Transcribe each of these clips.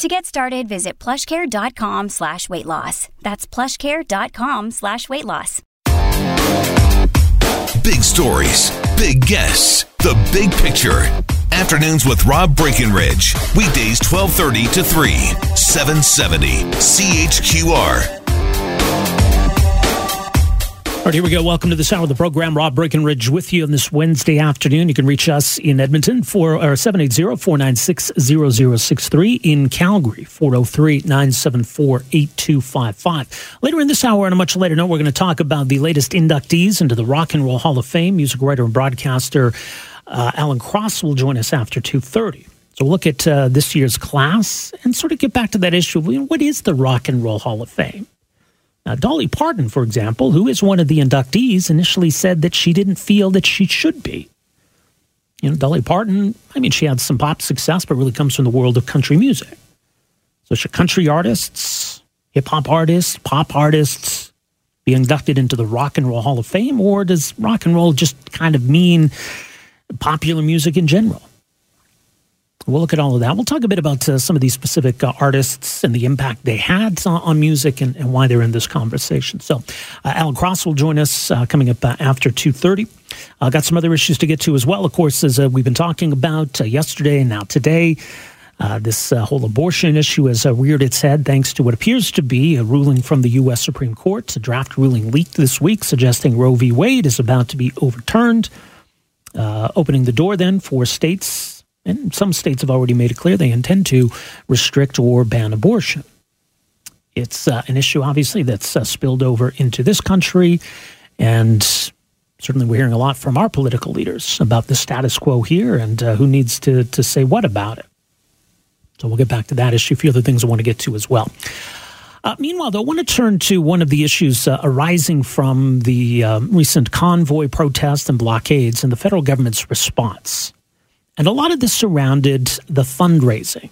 To get started, visit plushcare.com slash weight loss. That's plushcare.com slash weight loss. Big stories, big guests, the big picture. Afternoons with Rob Breckenridge. Weekdays 1230 to 3, 770 CHQR. All right, here we go. Welcome to this hour of the program. Rob Breckenridge with you on this Wednesday afternoon. You can reach us in Edmonton for 780-496-0063 in Calgary, 403-974-8255. Later in this hour, on a much later note, we're going to talk about the latest inductees into the Rock and Roll Hall of Fame. Music writer and broadcaster uh, Alan Cross will join us after 2.30. So look at uh, this year's class and sort of get back to that issue what is the Rock and Roll Hall of Fame? Now, Dolly Parton, for example, who is one of the inductees, initially said that she didn't feel that she should be. You know, Dolly Parton, I mean, she had some pop success, but really comes from the world of country music. So, should country artists, hip hop artists, pop artists be inducted into the Rock and Roll Hall of Fame, or does rock and roll just kind of mean popular music in general? We'll look at all of that. We'll talk a bit about uh, some of these specific uh, artists and the impact they had on, on music and, and, why they're in this conversation. So, uh, Alan Cross will join us uh, coming up uh, after 2.30. Uh, got some other issues to get to as well, of course, as we've been talking about yesterday and now today. this whole abortion issue has reared its head thanks to what appears to be a ruling from the U.S. Supreme Court. A draft ruling leaked this week suggesting Roe v. Wade is about to be overturned, opening the door then for states and some states have already made it clear they intend to restrict or ban abortion. It's uh, an issue, obviously, that's uh, spilled over into this country. And certainly we're hearing a lot from our political leaders about the status quo here and uh, who needs to, to say what about it. So we'll get back to that issue. A few other things I want to get to as well. Uh, meanwhile, though, I want to turn to one of the issues uh, arising from the uh, recent convoy protests and blockades and the federal government's response. And a lot of this surrounded the fundraising.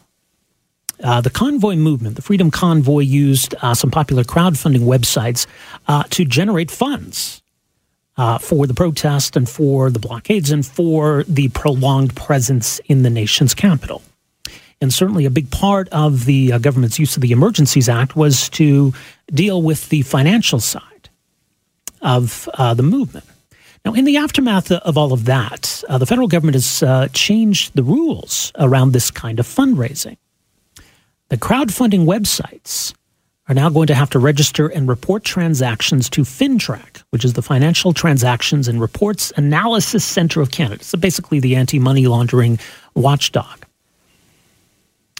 Uh, the convoy movement, the Freedom Convoy, used uh, some popular crowdfunding websites uh, to generate funds uh, for the protest and for the blockades and for the prolonged presence in the nation's capital. And certainly a big part of the uh, government's use of the Emergencies Act was to deal with the financial side of uh, the movement. Now, in the aftermath of all of that, uh, the federal government has uh, changed the rules around this kind of fundraising. The crowdfunding websites are now going to have to register and report transactions to FINTRAC, which is the Financial Transactions and Reports Analysis Center of Canada. So basically the anti money laundering watchdog.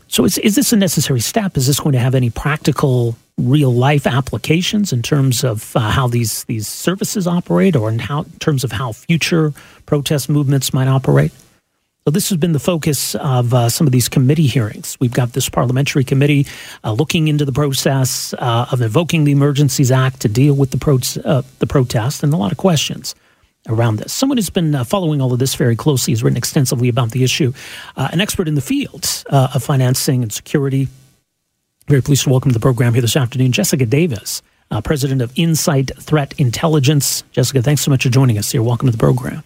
So is, is this a necessary step? Is this going to have any practical real life applications in terms of uh, how these these services operate, or in how in terms of how future protest movements might operate. So this has been the focus of uh, some of these committee hearings. We've got this parliamentary committee uh, looking into the process uh, of invoking the Emergencies Act to deal with the pro- uh, the protest, and a lot of questions around this. Someone who's been uh, following all of this very closely has written extensively about the issue. an expert in the field of financing and security, very pleased to welcome to the program here this afternoon Jessica Davis, uh, president of Insight Threat Intelligence. Jessica, thanks so much for joining us here. Welcome to the program.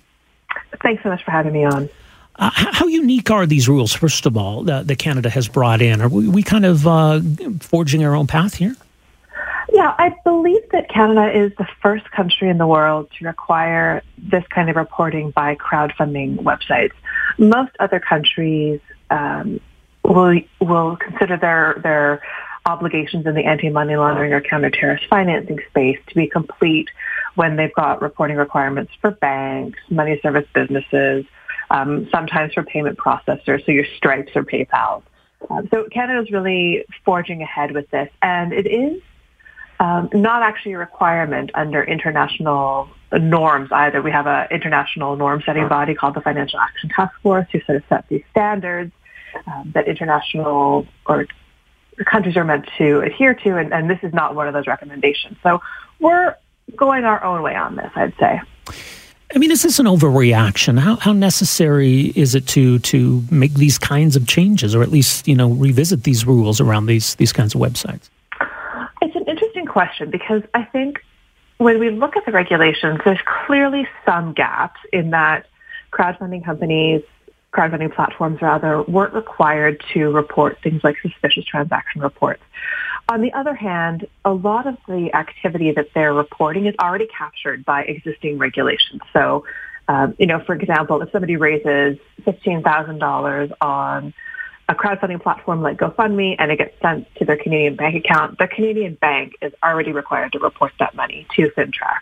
Thanks so much for having me on. Uh, how unique are these rules, first of all, that, that Canada has brought in? Are we, we kind of uh, forging our own path here? Yeah, I believe that Canada is the first country in the world to require this kind of reporting by crowdfunding websites. Most other countries um, will will consider their their obligations in the anti-money laundering or counter-terrorist financing space to be complete when they've got reporting requirements for banks, money service businesses, um, sometimes for payment processors, so your Stripes or PayPal. Um, so Canada is really forging ahead with this, and it is um, not actually a requirement under international norms either. We have an international norm-setting body called the Financial Action Task Force who sort of set these standards um, that international or countries are meant to adhere to, and, and this is not one of those recommendations. So we're going our own way on this, I'd say. I mean, is this an overreaction? How, how necessary is it to to make these kinds of changes, or at least you know revisit these rules around these these kinds of websites? Question because I think when we look at the regulations, there's clearly some gaps in that crowdfunding companies, crowdfunding platforms rather, weren't required to report things like suspicious transaction reports. On the other hand, a lot of the activity that they're reporting is already captured by existing regulations. So, um, you know, for example, if somebody raises $15,000 on a crowdfunding platform like GoFundMe and it gets sent to their Canadian bank account, the Canadian bank is already required to report that money to FINTRAC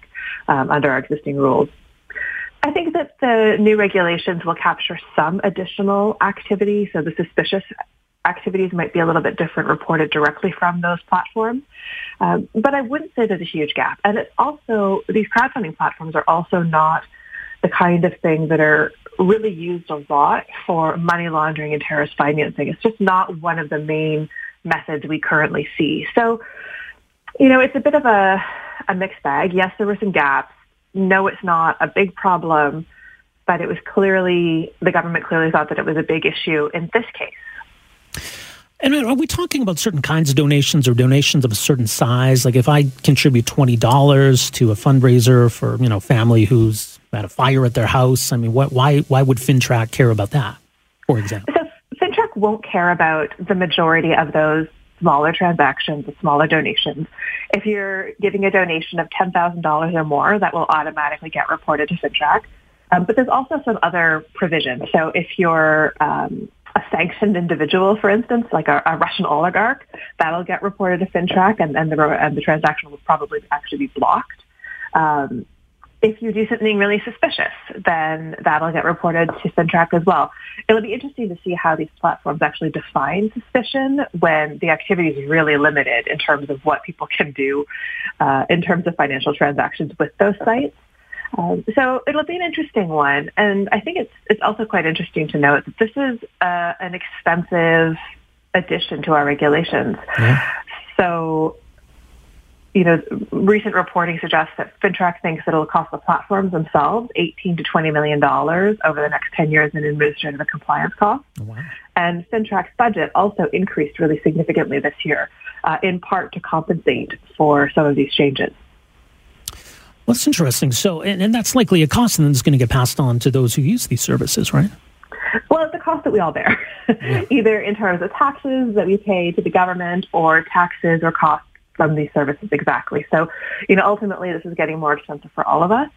um, under our existing rules. I think that the new regulations will capture some additional activity. So the suspicious activities might be a little bit different reported directly from those platforms. Um, but I wouldn't say there's a huge gap. And it's also, these crowdfunding platforms are also not the kind of thing that are really used a lot for money laundering and terrorist financing. It's just not one of the main methods we currently see. So, you know, it's a bit of a, a mixed bag. Yes, there were some gaps. No, it's not a big problem, but it was clearly, the government clearly thought that it was a big issue in this case. And are we talking about certain kinds of donations or donations of a certain size? Like if I contribute twenty dollars to a fundraiser for you know family who's had a fire at their house, I mean, what, why why would FINTRAC care about that, for example? So FINTRAC won't care about the majority of those smaller transactions, the smaller donations. If you're giving a donation of ten thousand dollars or more, that will automatically get reported to FINTRAC. Um, but there's also some other provisions. So if you're um, a sanctioned individual, for instance, like a, a, Russian oligarch, that'll get reported to FINTRAC and, and, the, and the transaction will probably actually be blocked. Um, if you do something really suspicious, then that'll get reported to FINTRAC as well. It'll be interesting to see how these platforms actually define suspicion when the activity is really limited in terms of what people can do uh, in terms of financial transactions with those sites. Um, so it'll be an interesting one, and I think it's it's also quite interesting to note that this is uh, an expensive addition to our regulations. Yeah. So, you know, recent reporting suggests that FINTRAC thinks that it'll cost the platforms themselves 18 to 20 million dollars over the next 10 years in administrative and compliance costs. Oh, wow. And FINTRAC's budget also increased really significantly this year, uh, in part to compensate for some of these changes. Well, that's interesting. So, and, and that's likely a cost that's going to get passed on to those who use these services, right? Well, it's a cost that we all bear, yeah. either in terms of taxes that we pay to the government or taxes or costs from these services exactly. So, you know, ultimately this is getting more expensive for all of us.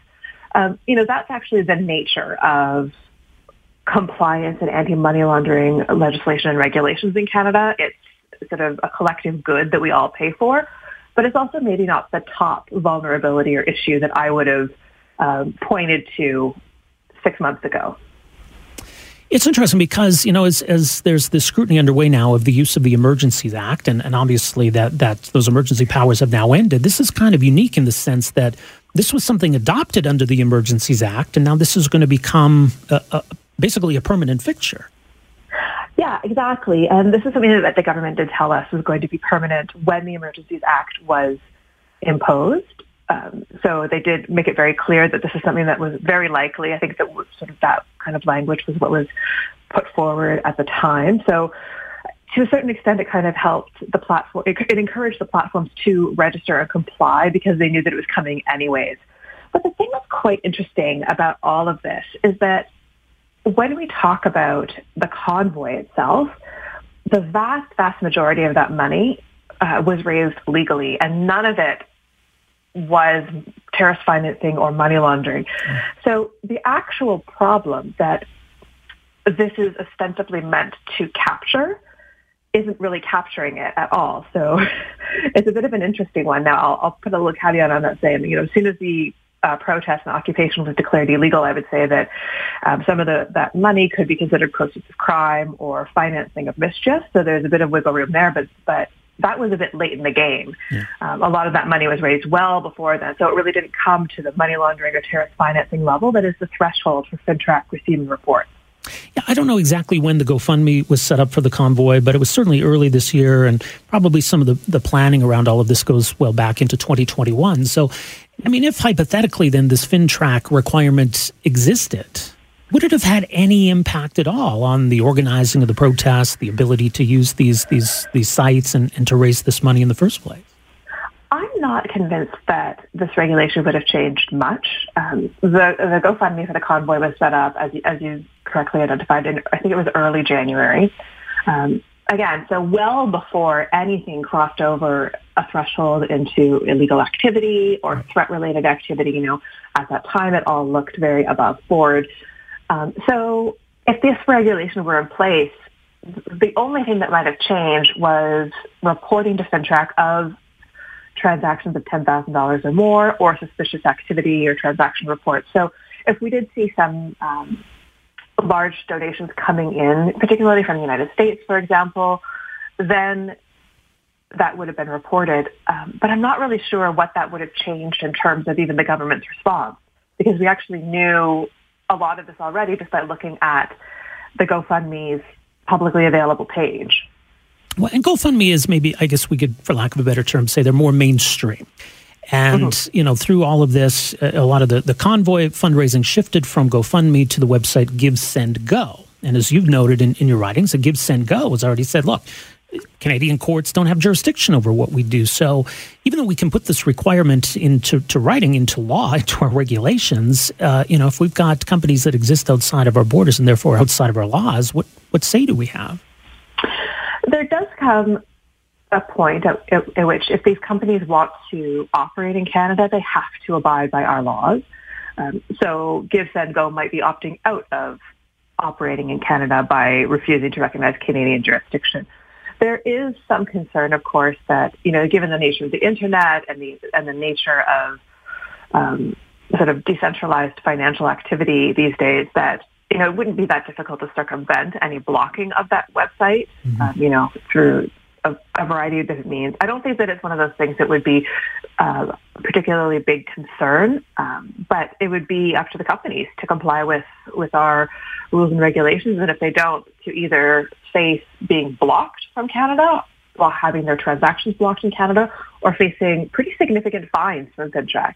Um, you know, that's actually the nature of compliance and anti-money laundering legislation and regulations in Canada. It's sort of a collective good that we all pay for but it's also maybe not the top vulnerability or issue that I would have um, pointed to six months ago. It's interesting because, you know, as, as there's this scrutiny underway now of the use of the Emergencies Act, and, and obviously that, that those emergency powers have now ended, this is kind of unique in the sense that this was something adopted under the Emergencies Act, and now this is going to become a, a, basically a permanent fixture. Yeah, exactly. And this is something that the government did tell us was going to be permanent when the Emergencies Act was imposed. Um, so they did make it very clear that this is something that was very likely. I think that sort of that kind of language was what was put forward at the time. So to a certain extent, it kind of helped the platform. It, it encouraged the platforms to register and comply because they knew that it was coming anyways. But the thing that's quite interesting about all of this is that when we talk about the convoy itself, the vast, vast majority of that money uh, was raised legally, and none of it was terrorist financing or money laundering. So the actual problem that this is ostensibly meant to capture isn't really capturing it at all. So it's a bit of an interesting one. Now, I'll, I'll put a little caveat on that saying, you know, as soon as the uh, protest and occupation was declared illegal, I would say that um, some of the, that money could be considered proceeds of crime or financing of mischief. So there's a bit of wiggle room there, but but that was a bit late in the game. Yeah. Um, a lot of that money was raised well before then, so it really didn't come to the money laundering or terrorist financing level that is the threshold for FINTRAC receiving reports. Yeah, I don't know exactly when the GoFundMe was set up for the convoy, but it was certainly early this year, and probably some of the, the planning around all of this goes well back into 2021. So I mean, if hypothetically then this FINTRAC requirement existed, would it have had any impact at all on the organizing of the protests, the ability to use these these these sites and, and to raise this money in the first place? I'm not convinced that this regulation would have changed much. Um, the, the GoFundMe for the convoy was set up, as, as you correctly identified, in, I think it was early January. Um, again, so well before anything crossed over a threshold into illegal activity or threat-related activity, you know, at that time it all looked very above board. Um, so if this regulation were in place, the only thing that might have changed was reporting to FINTRAC of transactions of $10,000 or more or suspicious activity or transaction reports. So if we did see some um, large donations coming in, particularly from the United States, for example, then that would have been reported. Um, but I'm not really sure what that would have changed in terms of even the government's response because we actually knew a lot of this already just by looking at the GoFundMe's publicly available page. Well, and GoFundMe is maybe, I guess we could, for lack of a better term, say they're more mainstream. And, mm-hmm. you know, through all of this, a lot of the, the convoy fundraising shifted from GoFundMe to the website Give, Send, Go. And as you've noted in, in your writings, the Give, Send, Go has already said, look, Canadian courts don't have jurisdiction over what we do. So even though we can put this requirement into to writing into law, into our regulations, uh, you know, if we've got companies that exist outside of our borders and therefore outside of our laws, what, what say do we have? There does come a point at, at, at, which if these companies want to operate in Canada, they have to abide by our laws. Um, so Give, Send, Go might be opting out of operating in Canada by refusing to recognize Canadian jurisdiction. There is some concern, of course, that, you know, given the nature of the internet and the, and the nature of um, sort of decentralized financial activity these days, that you know, it wouldn't be that difficult to circumvent any blocking of that website, mm-hmm. um, you know, through a, a, variety of different means. I don't think that it's one of those things that would be uh, particularly big concern, um, but it would be up to the companies to comply with, with our rules and regulations. And if they don't, to either face being blocked from Canada while having their transactions blocked in Canada or facing pretty significant fines from FINTRAC.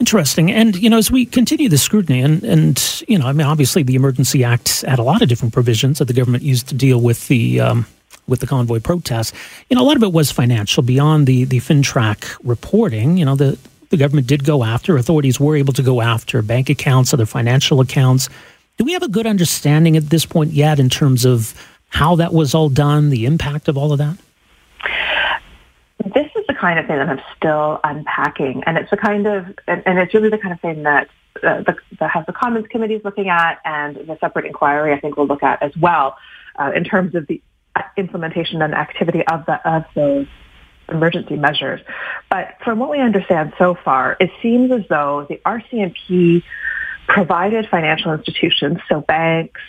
Interesting. And, you know, as we continue the scrutiny, and, and, you know, I mean, obviously the Emergency Act had a lot of different provisions that the government used to deal with the, um, with the convoy protests. You know, a lot of it was financial beyond the, the FINTRAC reporting. You know, the, the government did go after, authorities were able to go after bank accounts, other financial accounts. Do we have a good understanding at this point yet in terms of how that was all done, the impact of all of that? This is the kind of thing that I'm still unpacking, and it's the kind of, and, and it's really the kind of thing that uh, the, the House of Commons committee is looking at, and the separate inquiry I think will look at as well, uh, in terms of the implementation and activity of the of those emergency measures. But from what we understand so far, it seems as though the RCMP provided financial institutions, so banks,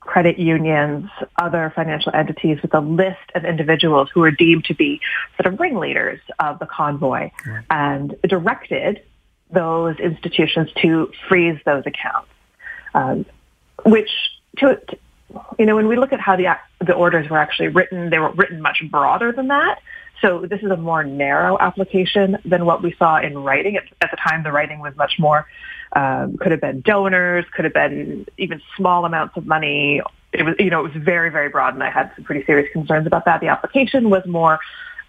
credit unions, other financial entities with a list of individuals who were deemed to be sort of ringleaders of the convoy and directed those institutions to freeze those accounts, um, which to, you know, when we look at how the, the orders were actually written, they were written much broader than that. So this is a more narrow application than what we saw in writing. At, at the time, the writing was much more um, could have been donors, could have been even small amounts of money. It was, you know, it was very, very broad, and I had some pretty serious concerns about that. The application was more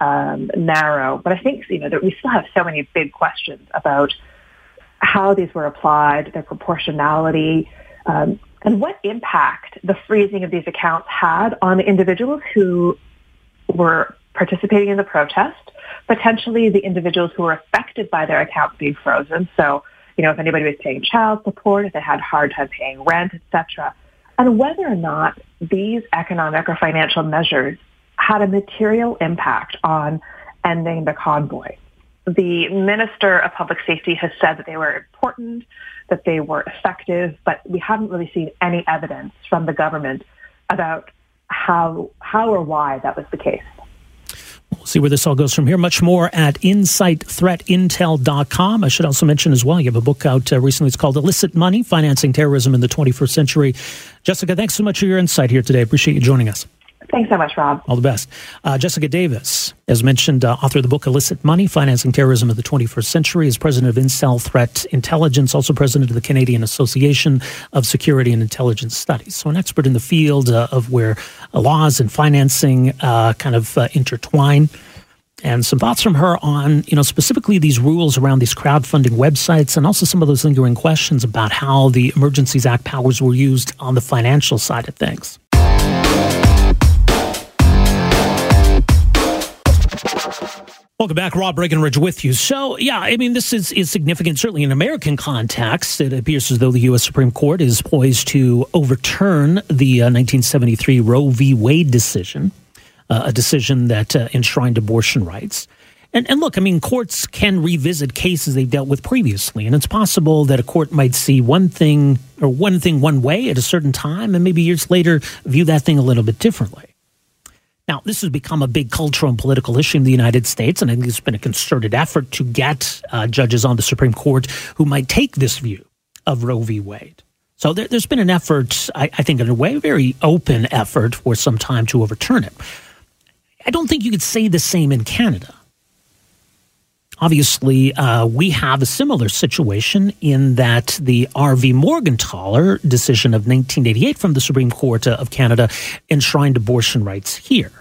um, narrow, but I think you know that we still have so many big questions about how these were applied, their proportionality, um, and what impact the freezing of these accounts had on the individuals who were participating in the protest, potentially the individuals who were affected by their accounts being frozen. So you know, if anybody was paying child support, if they had a hard time paying rent, etc. And whether or not these economic or financial measures had a material impact on ending the convoy. The Minister of Public Safety has said that they were important, that they were effective, but we haven't really seen any evidence from the government about how, how or why that was the case. We'll see where this all goes from here. Much more at insightthreatintel.com. I should also mention as well, you have a book out uh, recently. It's called Illicit Money Financing Terrorism in the 21st Century. Jessica, thanks so much for your insight here today. Appreciate you joining us. Thanks so much, Rob. All the best. Uh, Jessica Davis, as mentioned, uh, author of the book Illicit Money Financing Terrorism of the 21st Century, is president of Insight Threat Intelligence, also president of the Canadian Association of Security and Intelligence Studies. So, an expert in the field uh, of where laws and financing uh, kind of uh, intertwine. And some thoughts from her on, you know, specifically these rules around these crowdfunding websites and also some of those lingering questions about how the Emergencies Act powers were used on the financial side of things. Welcome back, Rob Breckenridge with you. So, yeah, I mean, this is, is significant, certainly in American context. It appears as though the U.S. Supreme Court is poised to overturn the uh, 1973 Roe v. Wade decision, uh, a decision that uh, enshrined abortion rights. And, and look, I mean, courts can revisit cases they've dealt with previously, and it's possible that a court might see one thing or one thing one way at a certain time, and maybe years later view that thing a little bit differently. Now, this has become a big cultural and political issue in the United States, and I think it's been a concerted effort to get uh, judges on the Supreme Court who might take this view of Roe v. Wade. So there, has been an effort, I, I think, in a way, a very open effort for some time to overturn it. I don't think you could say the same in Canada. Obviously, uh, we have a similar situation in that the R.V. Morgentaler decision of 1988 from the Supreme Court of Canada enshrined abortion rights here.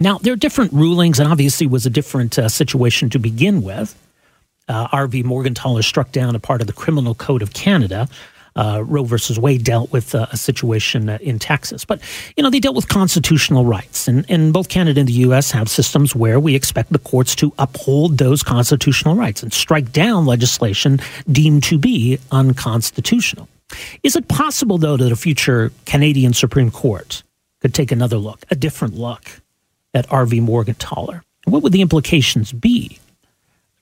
Now, there are different rulings, and obviously was a different uh, situation to begin with. Uh, R.V. Morgentaler struck down a part of the Criminal Code of Canada uh, Roe versus Wade dealt with uh, a situation uh, in Texas. But, you know, they dealt with constitutional rights. And, and both Canada and the U.S. have systems where we expect the courts to uphold those constitutional rights and strike down legislation deemed to be unconstitutional. Is it possible, though, that a future Canadian Supreme Court could take another look, a different look at R.V. Morgentaler? What would the implications be?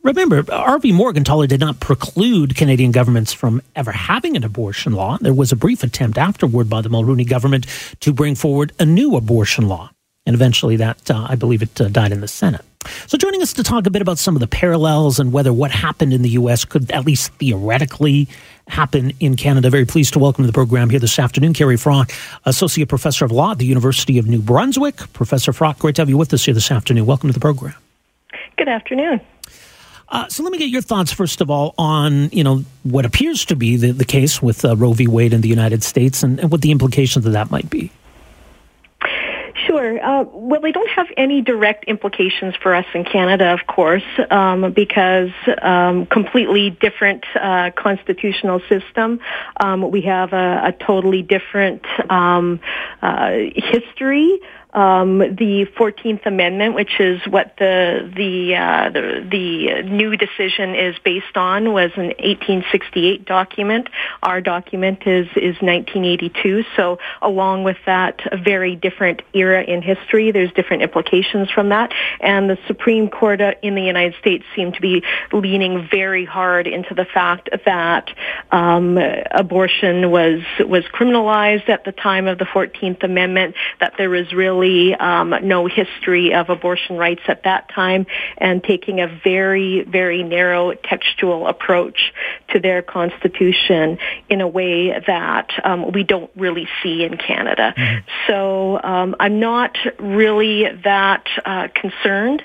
Remember, R.V. Morgentaler did not preclude Canadian governments from ever having an abortion law. There was a brief attempt afterward by the Mulroney government to bring forward a new abortion law. And eventually that, uh, I believe it uh, died in the Senate. So joining us to talk a bit about some of the parallels and whether what happened in the U.S. could at least theoretically happen in Canada. Very pleased to welcome to the program here this afternoon, Kerri Froc, Associate Professor of Law at the University of New Brunswick. Professor Froc, great to have you with us here this afternoon. Welcome to the program. Good afternoon. Uh, so let me get your thoughts first of all on you know what appears to be the, the case with uh, Roe v. Wade in the United States and, and what the implications of that might be. Sure. Uh, well, they don't have any direct implications for us in Canada, of course, um, because um, completely different uh, constitutional system. Um, we have a, a totally different um, uh, history um, the Fourteenth Amendment, which is what the the, uh, the the new decision is based on, was an 1868 document. Our document is is 1982. So, along with that, a very different era in history. There's different implications from that, and the Supreme Court uh, in the United States seemed to be leaning very hard into the fact that um, abortion was was criminalized at the time of the Fourteenth Amendment. That there was really really um, no history of abortion rights at that time and taking a very, very narrow textual approach to their constitution in a way that um, we don't really see in Canada. Mm-hmm. So um, I'm not really that uh, concerned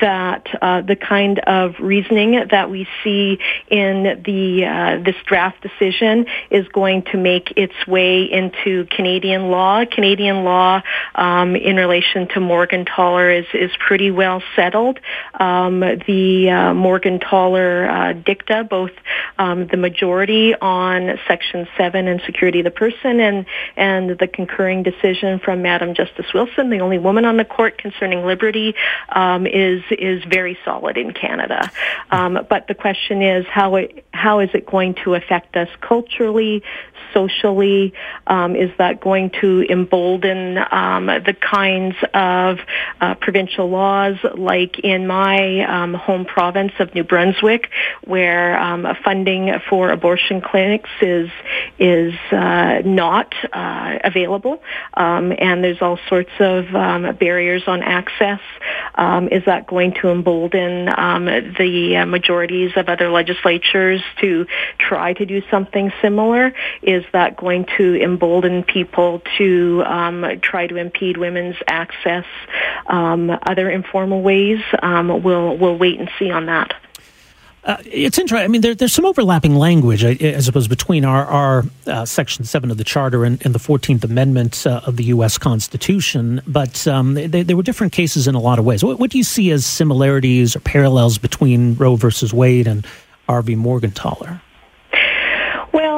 that uh, the kind of reasoning that we see in the uh, this draft decision is going to make its way into Canadian law. Canadian law um, in relation to Morgentaler is is pretty well settled. Um, the uh, Morgentaler uh, dicta, both um, the majority on Section Seven and security of the person, and and the concurring decision from Madam Justice Wilson, the only woman on the court concerning liberty, um, is is very solid in Canada. Um, but the question is how it, how is it going to affect us culturally, socially? Um, is that going to embolden um, the kinds of uh, provincial laws, like in my um, home province of New Brunswick, where um, funding for abortion clinics is is uh, not uh, available, um, and there's all sorts of um, barriers on access. is that going to embolden the uh, majorities of other legislatures to try to do something similar? Is that going to embolden people to um, try to impede women's women's access um, other informal ways. Um, we'll we'll wait and see on that. Uh, it's interesting. I mean, there, there's some overlapping language, I, I suppose, between our, our uh, Section 7 of the Charter and, and the 14th Amendment uh, of the U.S. Constitution, but um, they, they, were different cases in a lot of ways. What, what, do you see as similarities or parallels between Roe versus Wade and R.V. Morgentaler?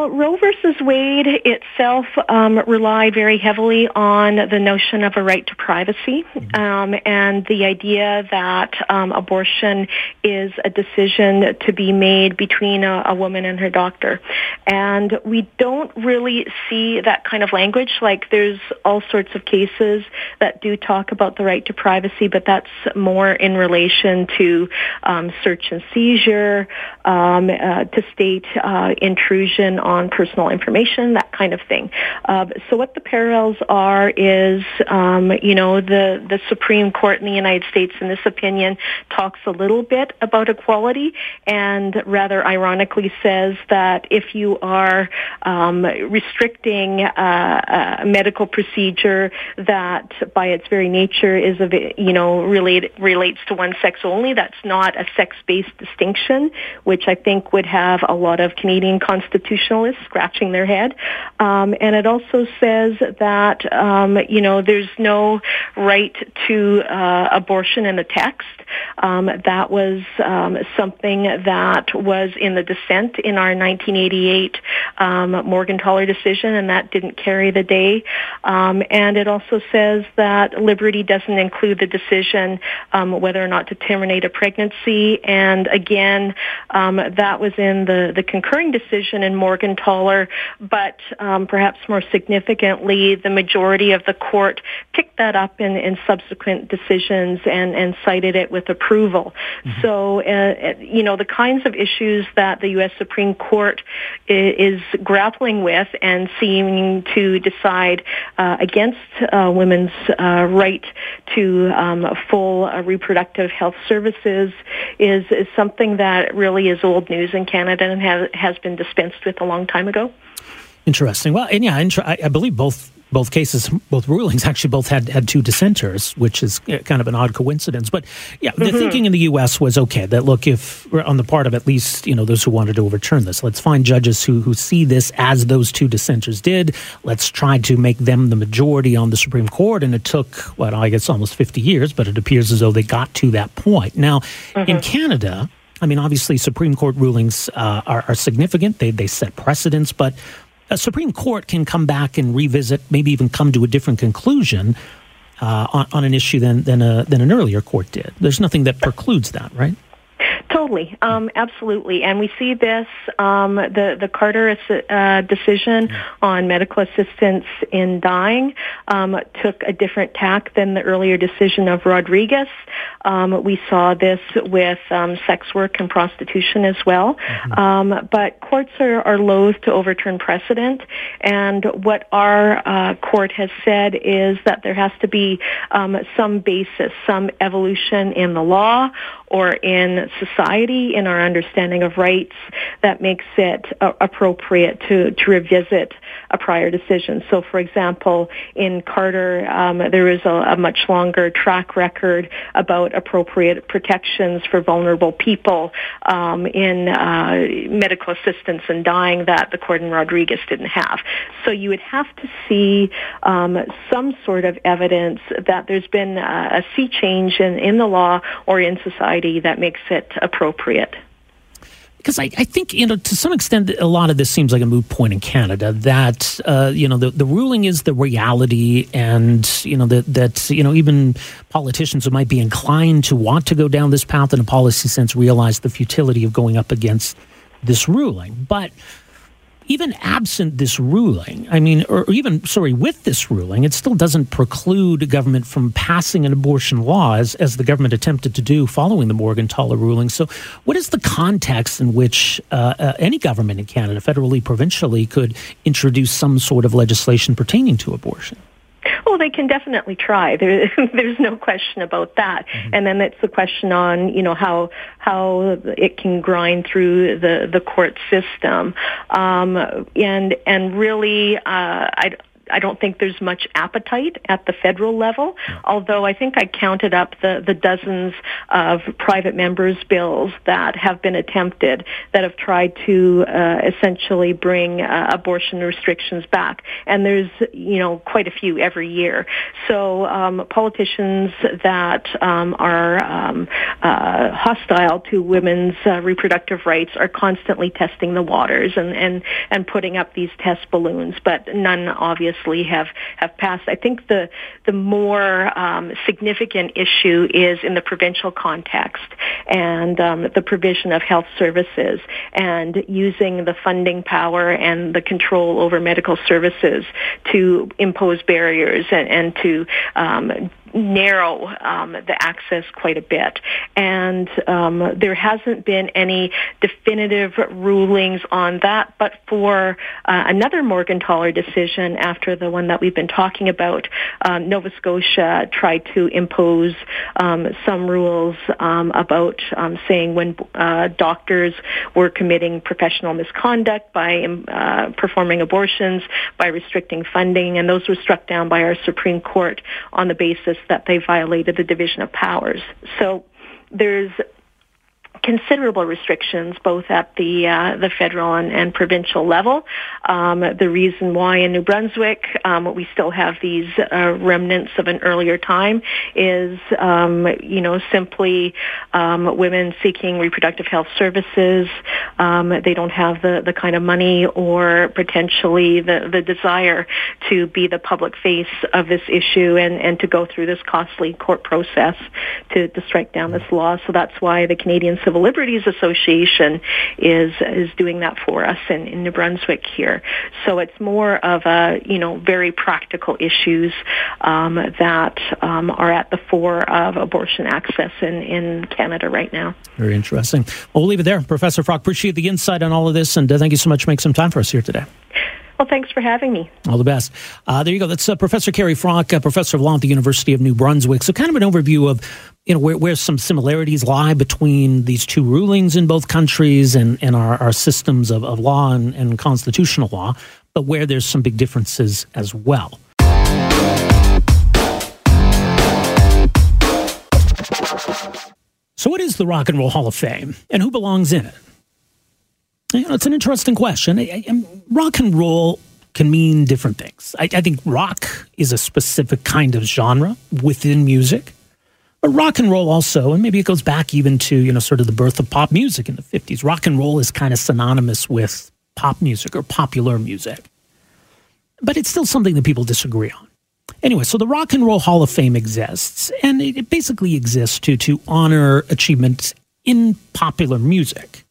Well, Roe versus Wade itself um, relied very heavily on the notion of a right to privacy mm-hmm. um, and the idea that um, abortion is a decision to be made between a, a, woman and her doctor. And we don't really see that kind of language. Like there's all sorts of cases that do talk about the right to privacy, but that's more in relation to um, search and seizure, um, uh, to state uh, intrusion on personal information, that kind of thing. Uh, so what the parallels are is, um, you know, the, the Supreme Court in the United States in this opinion talks a little bit about equality and rather ironically says that if you are um, restricting uh, a medical procedure that by its very nature is, a, you know, related, relates to one sex only, that's not a sex-based distinction, which I think would have a lot of Canadian constitutionalists scratching their head. Um, and it also says that, um, you know, there's no right to uh, abortion in the text. Um, that was um, something that was in the dissent in our 1988 um, Morgentaler decision, and that didn't carry the day. Um, and it also says that liberty doesn't include the decision whether or not to terminate a pregnancy. And again, that was in the, the concurring decision in Morgentaler, but perhaps more significantly, the majority of the court picked that up in, in subsequent decisions and, and cited it with approval. Mm-hmm. So, uh, you know, the kinds of issues that the U.S. Supreme Court is, is grappling with and seeming to decide uh, against uh, women's uh, right to um, full uh, reproductive health services is, is something that really is old news in Canada and has, has been dispensed with a long time ago. Interesting. Well, and yeah, I, I believe both both cases, both rulings actually both had, had two dissenters, which is kind of an odd coincidence. But yeah, the mm-hmm. thinking in the U.S. was okay that look, if on the part of at least you know those who wanted to overturn this, let's find judges who who see this as those two dissenters did. Let's try to make them the majority on the Supreme Court. And it took what I guess almost fifty years, but it appears as though they got to that point. Now mm-hmm. in Canada. I mean, obviously, Supreme Court rulings uh, are, are significant. They they set precedents, but a Supreme Court can come back and revisit, maybe even come to a different conclusion uh, on, on, an issue than than, a, than an earlier court did. There's nothing that precludes that, right? Totally, um, absolutely, and we see this um, the the Carter uh, decision on medical assistance in dying um, took a different tack than the earlier decision of Rodriguez. Um, we saw this with um, sex work and prostitution as well, mm-hmm. Um, but courts are, are loath to overturn precedent, and what our uh, court has said is that there has to be some basis, some evolution in the law or in society, in our understanding of rights, that makes it uh, appropriate to, to revisit a prior decision. So, for example, in Carter, um, there is a, a, much longer track record about appropriate protections for vulnerable people um, in uh, medical assistance and dying that the court in Rodriguez didn't have. So you would have to see um, some sort of evidence that there's been a, a sea change in, in the law or in society society that makes it appropriate. Because I, I, think you know to some extent a lot of this seems like a moot point in Canada that uh, you know the, the ruling is the reality and you know that that you know even politicians who might be inclined to want to go down this path in a policy sense realize the futility of going up against this ruling. But even absent this ruling, I mean, or even, sorry, with this ruling, it still doesn't preclude government from passing an abortion law as, as the government attempted to do following the Morgentaler ruling. So, what is the context in which uh, uh, any government in Canada, federally, provincially, could introduce some sort of legislation pertaining to abortion? Oh, they can definitely try. There, there's no question about that. Mm-hmm. And then it's the question on, you know, how how it can grind through the the court system. Um, and and really, uh, I I don't think there's much appetite at the federal level, although I think I counted up the, the dozens of private members' bills that have been attempted that have tried to uh, essentially bring uh, abortion restrictions back. And there's, you know, quite a few every year. So um, politicians that um, are um, uh, hostile to women's uh, reproductive rights are constantly testing the waters and, and, and putting up these test balloons, but none obviously have, have passed. I think the, the more um, significant issue is in the provincial context and um, the provision of health services and using the funding power and the control over medical services to impose barriers and, and to um, narrow um, the access quite a bit. And um, there hasn't been any definitive rulings on that, but for uh, another Morgentaler decision after the one that we've been talking about, um, Nova Scotia tried to impose um, some rules um, about um, saying when uh, doctors were committing professional misconduct by uh, performing abortions, by restricting funding, and those were struck down by our Supreme Court on the basis that they violated the division of powers. So there's considerable restrictions both at the uh, the federal and, and provincial level. Um, the reason why in New Brunswick um, we still have these uh, remnants of an earlier time is um, you know simply um, women seeking reproductive health services. Um, they don't have the, the kind of money or potentially the, the desire to be the public face of this issue and, and to go through this costly court process to, to strike down this law. So that's why the Canadian Civil Liberties Association is is doing that for us in, in New Brunswick here. So it's more of a you know very practical issues um, that um, are at the fore of abortion access in, in Canada right now. Very interesting. Well, we'll leave it there. Professor Froc, appreciate the insight on all of this, and uh, thank you so much making some time for us here today. Well, thanks for having me. All the best. Uh, there you go. That's uh, Professor Kerri Froc, uh, professor of law at the University of New Brunswick. So, kind of an overview of you know where, where some similarities lie between these two rulings in both countries and, and our, our systems of, of law and, and constitutional law, but where there's some big differences as well. So, what is the Rock and Roll Hall of Fame, and who belongs in it? You know, it's an interesting question. I, I, rock and roll can mean different things. I, I, think rock is a specific kind of genre within music, but rock and roll also, and maybe it goes back even to you know sort of the birth of pop music in the fifties. Rock and roll is kind of synonymous with pop music or popular music, but it's still something that people disagree on. Anyway, so the Rock and Roll Hall of Fame exists, and it basically exists to to honor achievements in popular music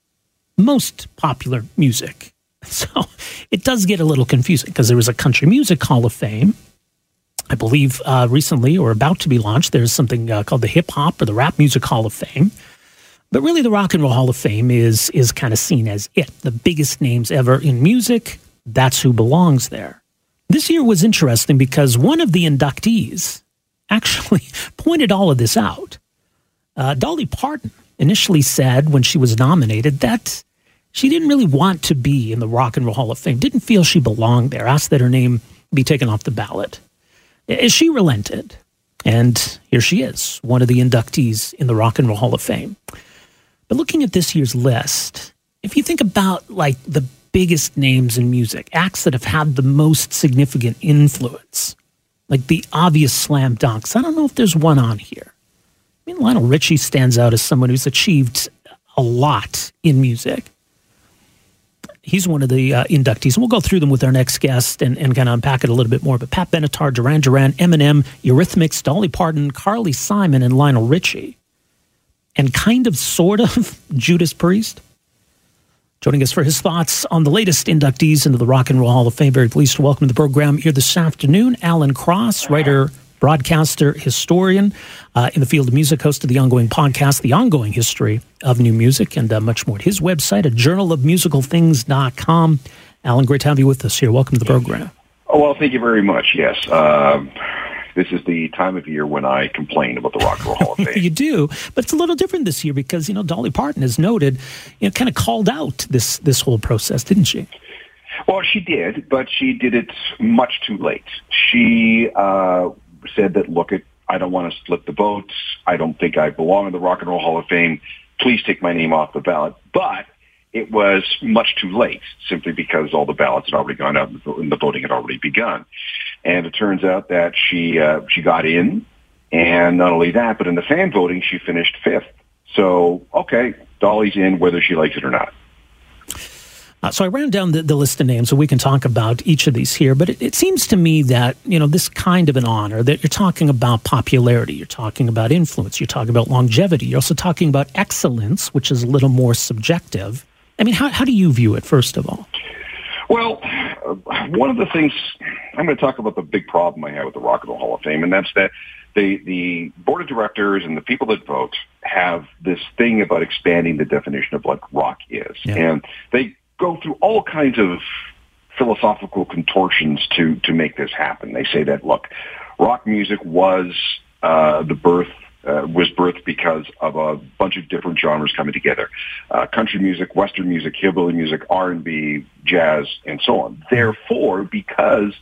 most popular music. So it does get a little confusing because there was a Country Music Hall of Fame. I believe uh, recently or about to be launched, there's something uh, called the Hip Hop or the Rap Music Hall of Fame. But really, the Rock and Roll Hall of Fame is, is kind of seen as it, the biggest names ever in music. That's who belongs there. This year was interesting because one of the inductees actually pointed all of this out. Uh, Dolly Parton initially said when she was nominated that she didn't really want to be in the Rock and Roll Hall of Fame, didn't feel she belonged there, asked that her name be taken off the ballot. She relented, and here she is, one of the inductees in the Rock and Roll Hall of Fame. But looking at this year's list, if you think about like the biggest names in music, acts that have had the most significant influence, like the obvious slam dunks, I don't know if there's one on here. I mean, Lionel Richie stands out as someone who's achieved a lot in music he's one of the uh, inductees. And we'll go through them with our next guest and, and kind of unpack it a little bit more. But Pat Benatar, Duran Duran, Eminem, Eurythmics, Dolly Parton, Carly Simon, and Lionel Richie. And kind of, sort of, Judas Priest. Joining us for his thoughts on the latest inductees into the Rock and Roll Hall of Fame. Very pleased to welcome to the program here this afternoon, Alan Cross, writer broadcaster, historian uh, in the field of music, host of the ongoing podcast, The Ongoing History of New Music, and uh, much more at his website, a journal of musical things.com. Alan, great to have you with us here. Welcome to the program. Oh, well, thank you very much. Yes. Uh, this is the time of year when I complain about the Rock and Roll Hall of Fame. you do, but it's a little different this year because you know Dolly Parton has noted, you know, kind of called out this this whole process, didn't she? Well, she did, but she did it much too late. She uh, said that, look, it, I don't want to split the votes. I don't think I belong in the Rock and Roll Hall of Fame. Please take my name off the ballot. But it was much too late simply because all the ballots had already gone out and the voting had already begun. And it turns out that she, uh, she got in. And not only that, but in the fan voting, she finished fifth. So, okay, Dolly's in whether she likes it or not. Uh, so I ran down the, the, list of names, so we can talk about each of these here. But it, it, seems to me that you know this kind of an honor that you're talking about popularity, you're talking about influence, you're talking about longevity, you're also talking about excellence, which is a little more subjective. I mean, how how do you view it, first of all? Well, uh, one of the things I'm going to talk about the big problem I have with the Rock and Roll Hall of Fame, and that's that the the board of directors and the people that vote have this thing about expanding the definition of what rock is, yeah. and they go through all kinds of philosophical contortions to to make this happen. They say that look, rock music was uh, the birth uh, was birthed because of a bunch of different genres coming together: uh, country music, western music, hillbilly music, R and B, jazz, and so on. Therefore, because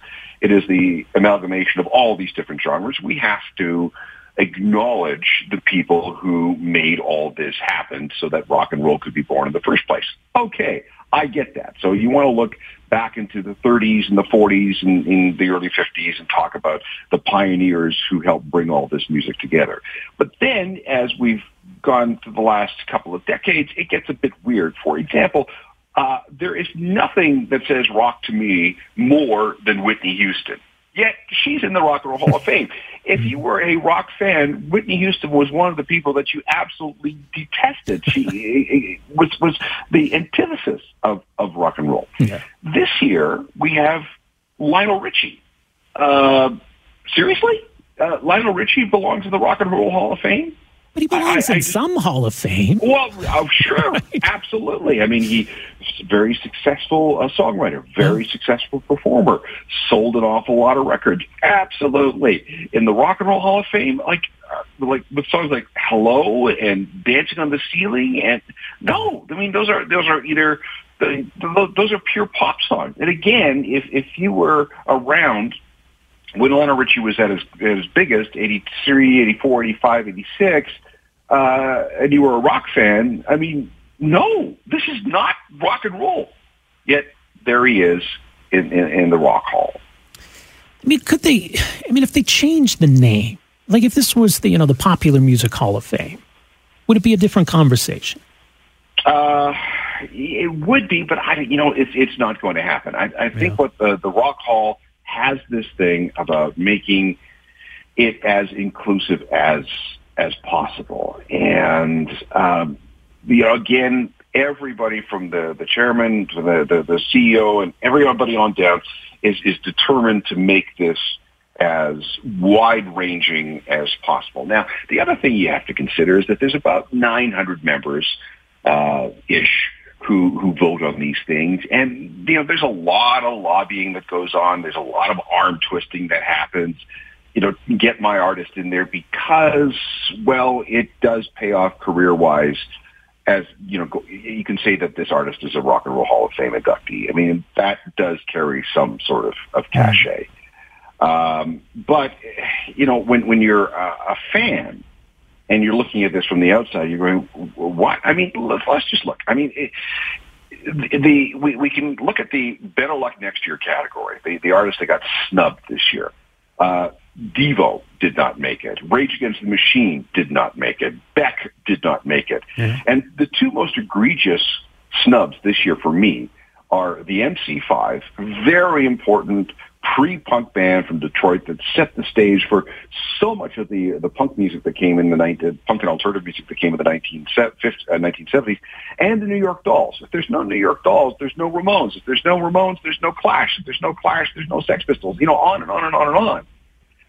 it is the amalgamation of all these different genres, we have to acknowledge the people who made all this happen so that rock and roll could be born in the first place. Okay, I get that. So you want to look back into the 30s and the 40s and in the early 50s and talk about the pioneers who helped bring all this music together. But then as we've gone through the last couple of decades, it gets a bit weird. For example, uh, there is nothing that says rock to me more than Whitney Houston. Yet she's in the Rock and Roll Hall of Fame. If you were a rock fan, Whitney Houston was one of the people that you absolutely detested. She was was the antithesis of, of rock and roll. Yeah. This year we have Lionel Richie. Uh, seriously, uh, Lionel Richie belongs in the Rock and Roll Hall of Fame. But he belongs I, I, in I some Hall of Fame. Well, oh, sure, right. absolutely. I mean, he's a very successful uh, songwriter, very yeah. successful performer, sold an awful lot of records. Absolutely. In the Rock and Roll Hall of Fame, like uh, like with songs like "Hello" and "Dancing on the Ceiling," and no, I mean those are those are either those are pure pop songs. And again, if if you were around when Lionel Richie was at his, at his biggest, 83, 84, 85, 86, uh, and you were a rock fan, I mean, no, this is not rock and roll. Yet there he is in, in, in the Rock Hall. I mean, could they? I mean, if they changed the name, like if this was the you know the Popular Music Hall of Fame, would it be a different conversation? Uh, it would be, but I, you know, it's it's not going to happen. I, I think yeah. what the the Rock Hall has this thing about making it as inclusive as as possible. And um, you know, again, everybody from the the chairman to the, the the CEO and everybody on down is is determined to make this as wide ranging as possible. Now, the other thing you have to consider is that there's about 900 members uh, ish who who vote on these things. And you know, there's a lot of lobbying that goes on. There's a lot of arm twisting that happens. You know, get my artist in there because, well, it does pay off career wise. As you know, you can say that this artist is a Rock and Roll Hall of Fame inductee. I mean, that does carry some sort of of cachet. Um, but you know, when when you're a, a fan and you're looking at this from the outside, you're going, what? I mean, let's, let's just look. I mean, it, the, the we, we can look at the better luck next year category. The, the artist that got snubbed this year. Uh, Devo did not make it. Rage Against the Machine did not make it. Beck did not make it. And the two most egregious snubs this year for me are the MC5, very important pre-punk band from Detroit that set the stage for so much of the the punk music that came in the 19, punk and alternative music that came in the 1950s, uh, 1970s, and the New York Dolls. If there's no New York Dolls, there's no Ramones. If there's no Ramones, there's no Clash. If there's no Clash, there's no Sex Pistols. You know, on and on and on and on.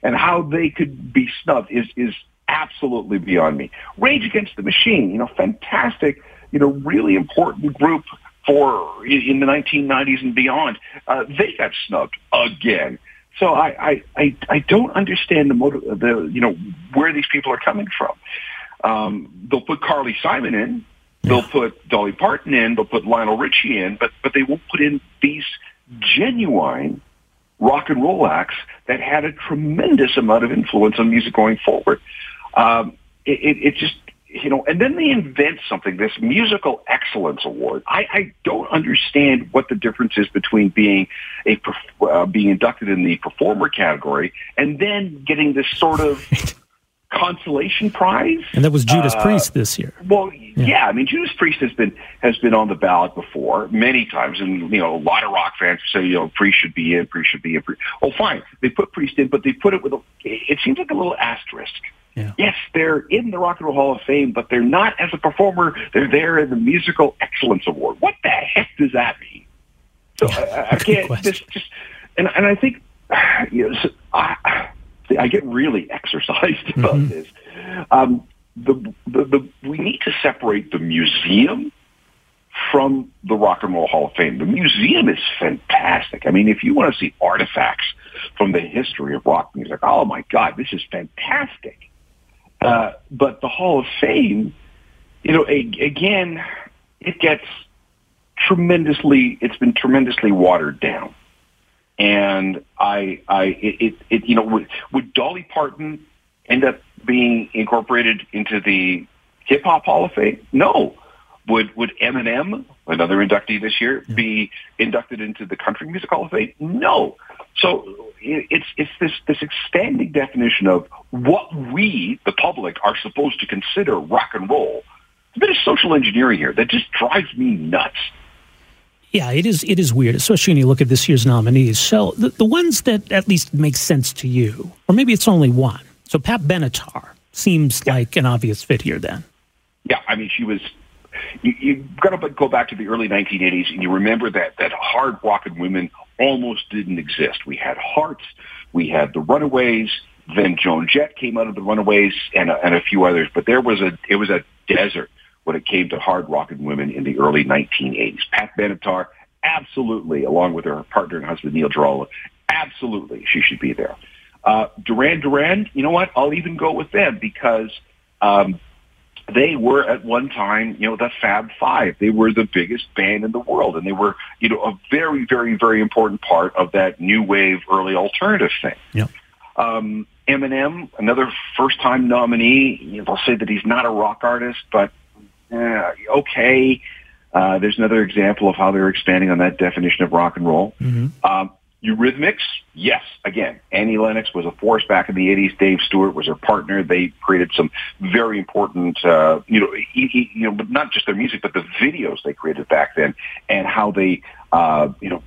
And how they could be snubbed is is absolutely beyond me. Rage Against the Machine, you know, fantastic, you know, really important group for in the 1990s and beyond, uh, they got snubbed again. So I, I, I, I don't understand the motive, the you know where these people are coming from. Um, they'll put Carly Simon in, they'll put Dolly Parton in, they'll put Lionel Richie in, but but they won't put in these genuine rock and roll acts that had a tremendous amount of influence on music going forward. Um, it, it, it just you know, and then they invent something, this musical excellence award. I, I don't understand what the difference is between being a uh, being inducted in the performer category and then getting this sort of consolation prize. And that was Judas uh, Priest this year. Well, yeah. yeah. I mean Judas Priest has been has been on the ballot before many times, and you know a lot of rock fans say you know Priest should be in, Priest should be in. Priest. Oh, fine, they put Priest in, but they put it with a. It seems like a little asterisk. Yeah. Yes, they're in the Rock and Roll Hall of Fame, but they're not as a performer. They're there in the Musical Excellence Award. What the heck does that mean? So I, I can't. This just and and I think you know, so I, I get really exercised about mm-hmm. this. Um, the, the, the, we need to separate the museum from the Rock and Roll Hall of Fame. The museum is fantastic. I mean, if you want to see artifacts from the history of rock music, oh my God, this is fantastic. Uh, but the Hall of Fame, you know, a, again, it gets tremendously, it's been tremendously watered down. And I, I, it, it, you know, would, would Dolly Parton end up being incorporated into the Hip Hop Hall of Fame? No. Would would Eminem, another inductee this year, yeah. be inducted into the Country Music Hall of Fame? No. So it's it's this this expanding definition of what we, the public, are supposed to consider rock and roll. It's a bit of social engineering here that just drives me nuts. Yeah, it is. It is weird, especially when you look at this year's nominees. So the, the ones that at least make sense to you, or maybe it's only one. So Pat Benatar seems yeah. like an obvious fit here. Then. Yeah, I mean, she was. You, you got to go back to the early 1980s, and you remember that that hard rocking women almost didn't exist. We had Hearts, we had the Runaways, then Joan Jett came out of the Runaways, and a, and a few others. But there was a it was a desert when it came to hard rocking women in the early 1980s. Pat Benatar, absolutely, along with her partner and husband Neil Giraldo, absolutely, she should be there. Uh, Duran Duran, you know what? I'll even go with them because um, they were at one time, you know, the Fab Five. They were the biggest band in the world, and they were, you know, a very, very, very important part of that new wave early alternative thing. Yeah. Um, Eminem, another first-time nominee. You know, they'll say that he's not a rock artist, but uh, okay. Uh, there's another example of how they're expanding on that definition of rock and roll. Mm-hmm. Um, Eurythmics, yes. Again, Annie Lennox was a force back in the 80s. Dave Stewart was her partner. They created some very important, uh, you know, you know, but not just their music, but the videos they created back then and how they, uh, you know,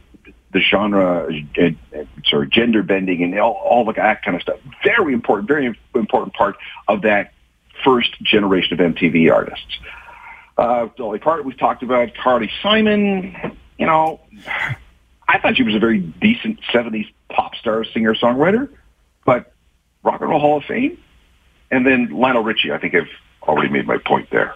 the genre, uh, sorry, gender bending and all, all that kind of stuff. Very important, very important part of that first generation of MTV artists. Uh, Dolly Parton, we've talked about Carly Simon. You know, I thought she was a very decent 70s pop star singer songwriter, but Rock and Roll Hall of Fame. And then Lionel Richie, I think I've already made my point there.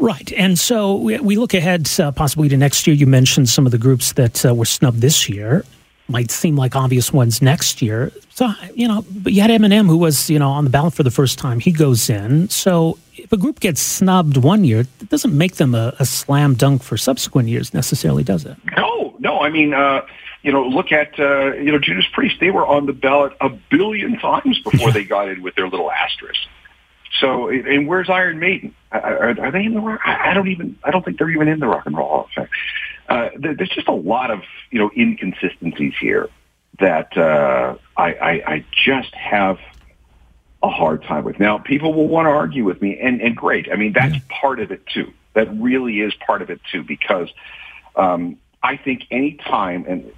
Right. And so we, look ahead uh, possibly to next year. You mentioned some of the groups that uh, were snubbed this year might seem like obvious ones next year. So, you know, but you had Eminem who was, you know, on the ballot for the first time. He goes in. So if a group gets snubbed one year, it doesn't make them a, a slam dunk for subsequent years necessarily, does it? No, no. I mean, uh, you know, look at, uh, you know, Judas Priest. They were on the ballot a billion times before they got in with their little asterisk. So, and where's Iron Maiden? Are, are they in the rock? I don't even. I don't think they're even in the Rock and Roll Hall of Fame. Uh, there's just a lot of you know inconsistencies here that uh, I, I, I just have a hard time with. Now, people will want to argue with me, and, and great. I mean, that's yeah. part of it too. That really is part of it too, because um, I think any time and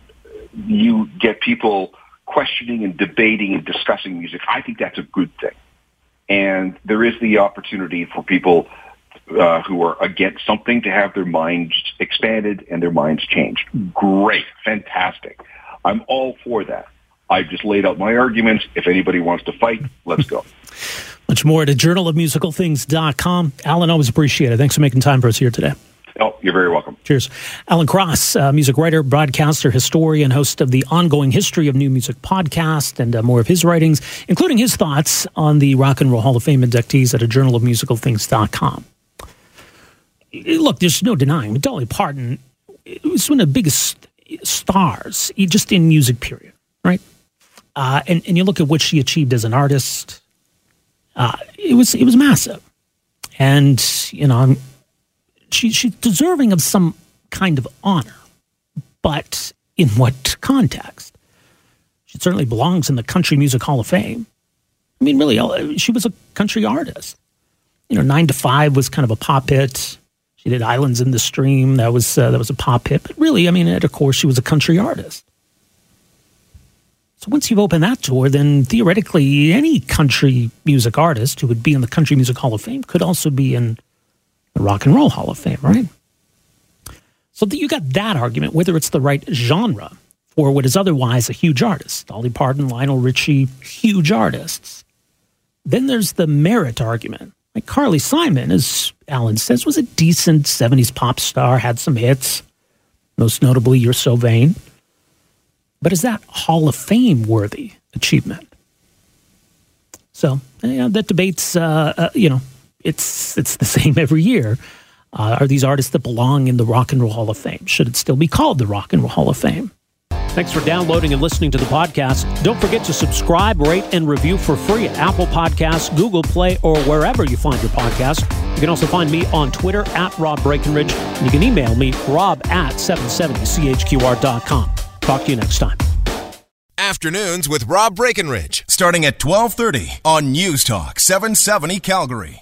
you get people questioning and debating and discussing music, I think that's a good thing. And there is the opportunity for people uh, who are against something to have their minds expanded and their minds changed. Great, fantastic. I'm all for that. I've just laid out my arguments. If anybody wants to fight, let's go. Much more at a journalofmusicalthings.com. Alan, always appreciate it. Thanks for making time for us here today. Oh, you're very welcome. Cheers. Alan Cross, uh, music writer, broadcaster, historian, host of the Ongoing History of New Music podcast, and uh, more of his writings, including his thoughts on the Rock and Roll Hall of Fame inductees at a journalofmusicalthings.com. Look, there's no denying Dolly Parton was one of the biggest stars just in music, period, right? Uh, and, and you look at what she achieved as an artist, uh, it was it was massive. And, you know, she, she's deserving of some kind of honor, but in what context? She certainly belongs in the Country Music Hall of Fame. I mean, really, she was a country artist. You know, Nine to Five was kind of a pop hit. She did Islands in the Stream. That was uh, that was a pop hit. But really, I mean, at core, she was a country artist. So once you've opened that door, then theoretically, any country music artist who would be in the Country Music Hall of Fame could also be in the Rock and Roll Hall of Fame, right? So you got that argument, whether it's the right genre for what is otherwise a huge artist. Dolly Parton, Lionel Richie, huge artists. Then there's the merit argument. Like Carly Simon, as Alan says, was a decent 70s pop star, had some hits, most notably You're So Vain. But is that Hall of Fame worthy achievement? So yeah, that debate's, uh, uh, you know, it's it's the same every year. Uh, are these artists that belong in the Rock and Roll Hall of Fame? Should it still be called the Rock and Roll Hall of Fame? Thanks for downloading and listening to the podcast. Don't forget to subscribe, rate, and review for free at Apple Podcasts, Google Play, or wherever you find your podcast. You can also find me on Twitter at Rob Breckenridge. And you can email me, rob at 770chqr.com. Talk to you next time. Afternoons with Rob Breckenridge, starting at 1230 on News Talk 770 Calgary.